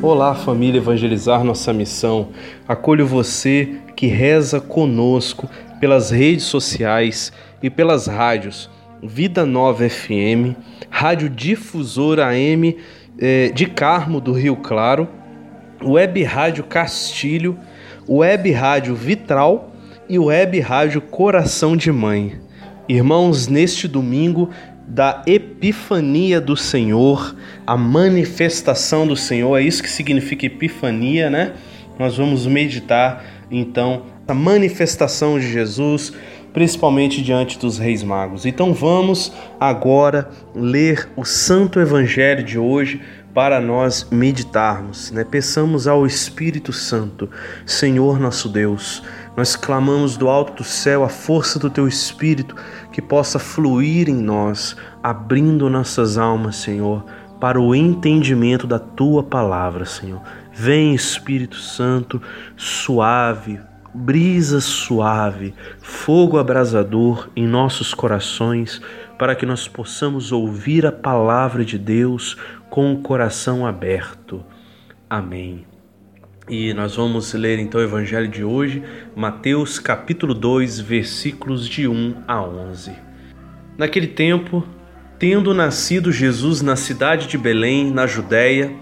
Olá, família Evangelizar Nossa Missão. Acolho você que reza conosco pelas redes sociais e pelas rádios Vida Nova FM, Rádio Difusora AM eh, de Carmo do Rio Claro, Web Rádio Castilho, Web Rádio Vitral e Web Rádio Coração de Mãe. Irmãos, neste domingo da Epifania do Senhor, a manifestação do Senhor, é isso que significa Epifania, né? Nós vamos meditar então a manifestação de Jesus, principalmente diante dos Reis Magos. Então vamos agora ler o Santo Evangelho de hoje para nós meditarmos, né? Peçamos ao Espírito Santo, Senhor nosso Deus, nós clamamos do alto do céu a força do teu Espírito que possa fluir em nós, abrindo nossas almas, Senhor, para o entendimento da tua palavra, Senhor. Vem, Espírito Santo, suave, brisa suave, fogo abrasador em nossos corações, para que nós possamos ouvir a palavra de Deus com o coração aberto. Amém. E nós vamos ler então o evangelho de hoje, Mateus capítulo 2, versículos de 1 a 11. Naquele tempo, tendo nascido Jesus na cidade de Belém, na Judéia,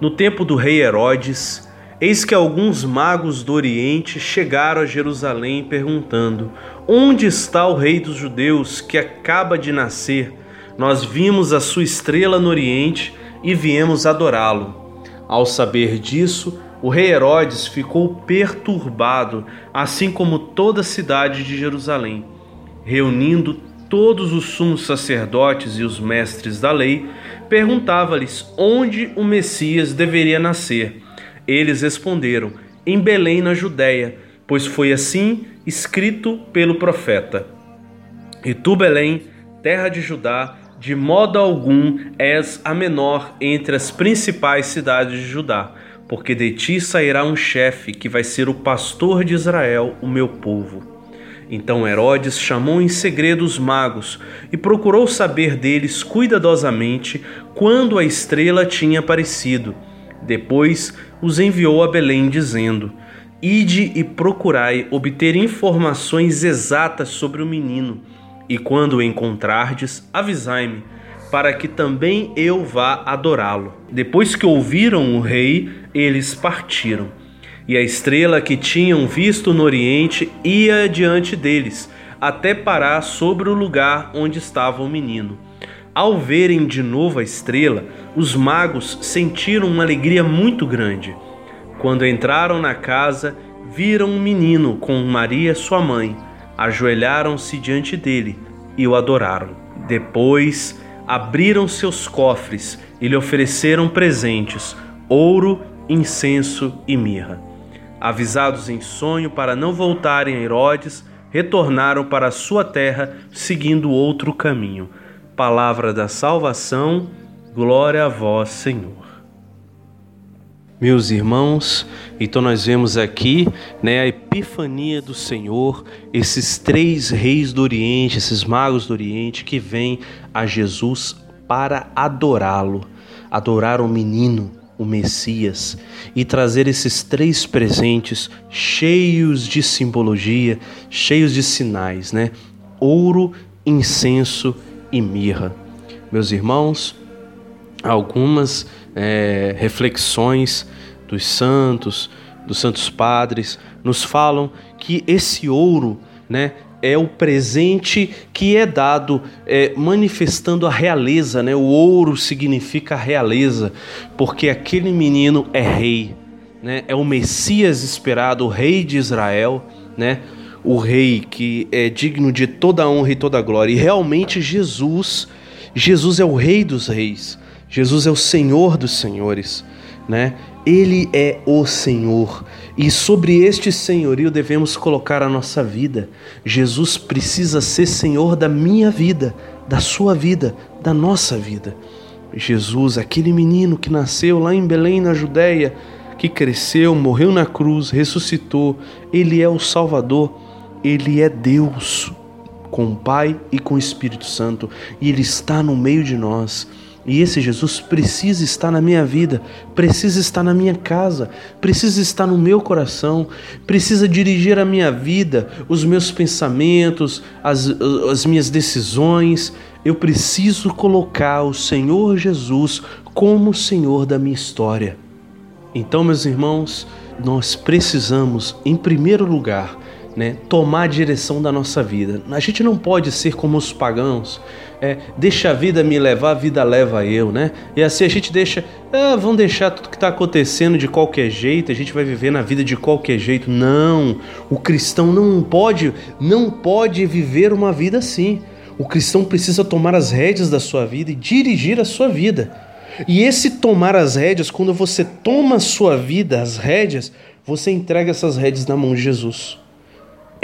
no tempo do rei Herodes, eis que alguns magos do Oriente chegaram a Jerusalém perguntando: Onde está o rei dos judeus que acaba de nascer? Nós vimos a sua estrela no Oriente e viemos adorá-lo. Ao saber disso, o rei Herodes ficou perturbado, assim como toda a cidade de Jerusalém. Reunindo todos os sumos sacerdotes e os mestres da lei, perguntava-lhes onde o Messias deveria nascer. Eles responderam: Em Belém, na Judéia, pois foi assim escrito pelo profeta. E tu, Belém, terra de Judá, de modo algum és a menor entre as principais cidades de Judá porque de ti sairá um chefe que vai ser o pastor de Israel, o meu povo. Então Herodes chamou em segredo os magos e procurou saber deles cuidadosamente quando a estrela tinha aparecido. Depois os enviou a Belém, dizendo: Ide e procurai obter informações exatas sobre o menino, e quando o encontrardes, avisai-me para que também eu vá adorá-lo. Depois que ouviram o rei, eles partiram. E a estrela que tinham visto no oriente ia diante deles, até parar sobre o lugar onde estava o menino. Ao verem de novo a estrela, os magos sentiram uma alegria muito grande. Quando entraram na casa, viram um menino com Maria, sua mãe. Ajoelharam-se diante dele e o adoraram. Depois abriram seus cofres e lhe ofereceram presentes: ouro, incenso e mirra. Avisados em sonho para não voltarem a Herodes, retornaram para sua terra, seguindo outro caminho. Palavra da salvação, glória a vós, Senhor. Meus irmãos, então nós vemos aqui né, a epifania do Senhor, esses três reis do Oriente, esses magos do Oriente que vêm a Jesus para adorá-lo, adorar o menino, o Messias, e trazer esses três presentes cheios de simbologia, cheios de sinais, né? Ouro, incenso e mirra. Meus irmãos, algumas é, reflexões dos santos, dos santos padres, nos falam que esse ouro, né, é o presente que é dado é, manifestando a realeza, né? O ouro significa realeza, porque aquele menino é rei, né? É o Messias esperado, o rei de Israel, né? O rei que é digno de toda honra e toda glória. E realmente Jesus, Jesus é o rei dos reis. Jesus é o Senhor dos senhores, né? Ele é o Senhor e sobre este senhorio devemos colocar a nossa vida. Jesus precisa ser Senhor da minha vida, da sua vida, da nossa vida. Jesus, aquele menino que nasceu lá em Belém, na Judéia, que cresceu, morreu na cruz, ressuscitou, ele é o Salvador, ele é Deus, com o Pai e com o Espírito Santo, e ele está no meio de nós. E esse Jesus precisa estar na minha vida, precisa estar na minha casa, precisa estar no meu coração, precisa dirigir a minha vida, os meus pensamentos, as, as minhas decisões. Eu preciso colocar o Senhor Jesus como Senhor da minha história. Então, meus irmãos, nós precisamos, em primeiro lugar, né, tomar a direção da nossa vida. A gente não pode ser como os pagãos, é, deixa a vida me levar, a vida leva eu, né? E assim a gente deixa, ah, vamos deixar tudo que está acontecendo de qualquer jeito, a gente vai viver na vida de qualquer jeito. Não, o cristão não pode, não pode viver uma vida assim. O cristão precisa tomar as rédeas da sua vida e dirigir a sua vida. E esse tomar as rédeas, quando você toma a sua vida, as rédeas, você entrega essas rédeas na mão de Jesus.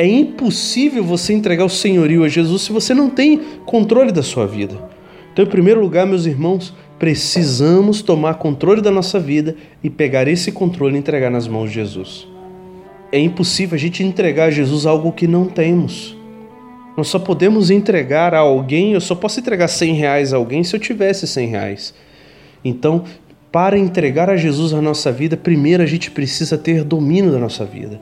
É impossível você entregar o senhorio a Jesus se você não tem controle da sua vida. Então, em primeiro lugar, meus irmãos, precisamos tomar controle da nossa vida e pegar esse controle e entregar nas mãos de Jesus. É impossível a gente entregar a Jesus algo que não temos. Nós só podemos entregar a alguém, eu só posso entregar 100 reais a alguém se eu tivesse 100 reais. Então, para entregar a Jesus a nossa vida, primeiro a gente precisa ter domínio da nossa vida.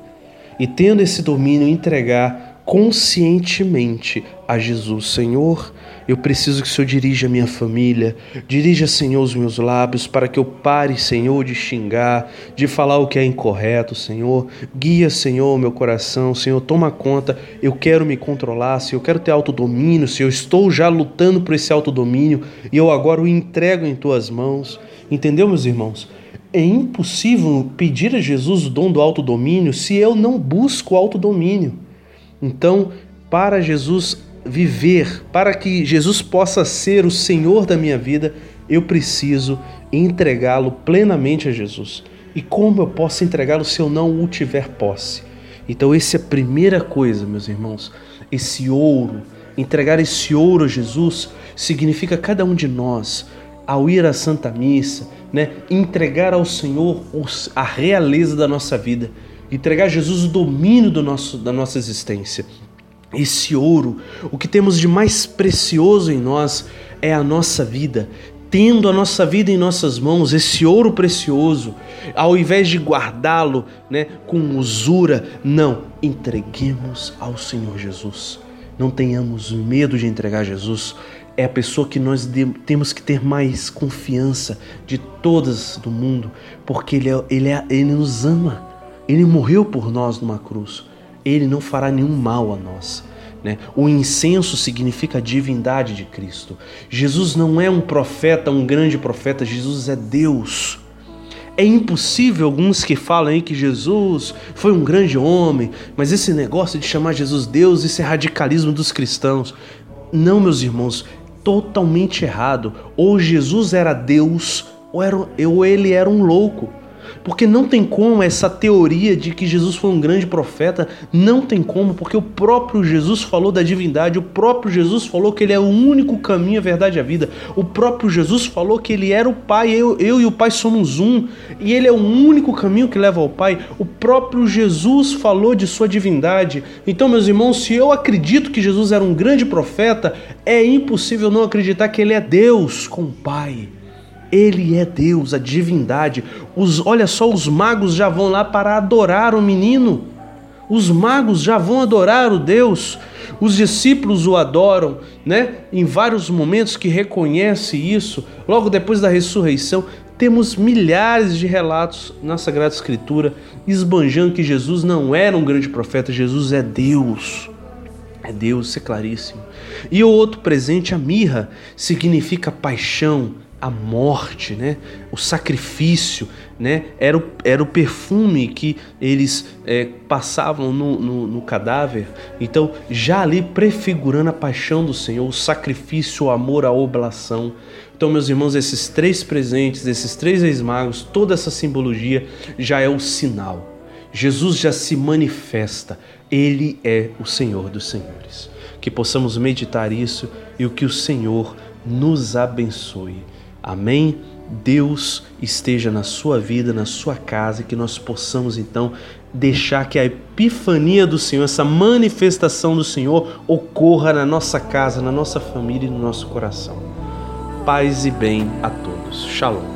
E tendo esse domínio, entregar conscientemente a Jesus, Senhor, eu preciso que o Senhor dirija a minha família, dirija, Senhor, os meus lábios, para que eu pare, Senhor, de xingar, de falar o que é incorreto, Senhor. Guia, Senhor, o meu coração, Senhor, toma conta. Eu quero me controlar, Senhor, eu quero ter autodomínio, Senhor. Eu estou já lutando por esse autodomínio e eu agora o entrego em tuas mãos. Entendeu, meus irmãos? É impossível pedir a Jesus o dom do autodomínio se eu não busco autodomínio. Então, para Jesus viver, para que Jesus possa ser o Senhor da minha vida, eu preciso entregá-lo plenamente a Jesus. E como eu posso entregá-lo se eu não o tiver posse? Então, essa é a primeira coisa, meus irmãos. Esse ouro, entregar esse ouro a Jesus, significa cada um de nós, ao ir à Santa Missa, né, entregar ao Senhor a realeza da nossa vida entregar a Jesus o domínio do nosso, da nossa existência. Esse ouro, o que temos de mais precioso em nós é a nossa vida. Tendo a nossa vida em nossas mãos, esse ouro precioso, ao invés de guardá-lo né, com usura, não, entreguemos ao Senhor Jesus. Não tenhamos medo de entregar Jesus. É a pessoa que nós temos que ter mais confiança de todas do mundo, porque Ele, é, ele, é, ele nos ama. Ele morreu por nós numa cruz. Ele não fará nenhum mal a nós. Né? O incenso significa a divindade de Cristo. Jesus não é um profeta, um grande profeta, Jesus é Deus. É impossível alguns que falam aí que Jesus foi um grande homem, mas esse negócio de chamar Jesus Deus, isso é radicalismo dos cristãos. Não, meus irmãos, totalmente errado. Ou Jesus era Deus, ou, era, ou ele era um louco. Porque não tem como essa teoria de que Jesus foi um grande profeta, não tem como, porque o próprio Jesus falou da divindade, o próprio Jesus falou que ele é o único caminho, a verdade e a vida. O próprio Jesus falou que ele era o Pai, eu, eu e o Pai somos um, e ele é o único caminho que leva ao Pai. O próprio Jesus falou de sua divindade. Então, meus irmãos, se eu acredito que Jesus era um grande profeta, é impossível não acreditar que ele é Deus com o Pai. Ele é Deus, a divindade. Os, olha só, os magos já vão lá para adorar o menino. Os magos já vão adorar o Deus. Os discípulos o adoram, né? Em vários momentos que reconhece isso. Logo depois da ressurreição, temos milhares de relatos na Sagrada Escritura esbanjando que Jesus não era um grande profeta, Jesus é Deus. É Deus, isso é claríssimo. E o outro presente, a mirra, significa paixão, a morte, né? o sacrifício, né? era, o, era o perfume que eles é, passavam no, no, no, cadáver. Então, já ali prefigurando a paixão do Senhor, o sacrifício, o amor, a oblação. Então, meus irmãos, esses três presentes, esses três ex-magos, toda essa simbologia já é o sinal. Jesus já se manifesta, ele é o Senhor dos Senhores. que possamos meditar isso e o que o Senhor nos abençoe. Amém? Deus esteja na sua vida, na sua casa e que nós possamos então deixar que a epifania do Senhor, essa manifestação do Senhor ocorra na nossa casa, na nossa família e no nosso coração. Paz e bem a todos. Shalom.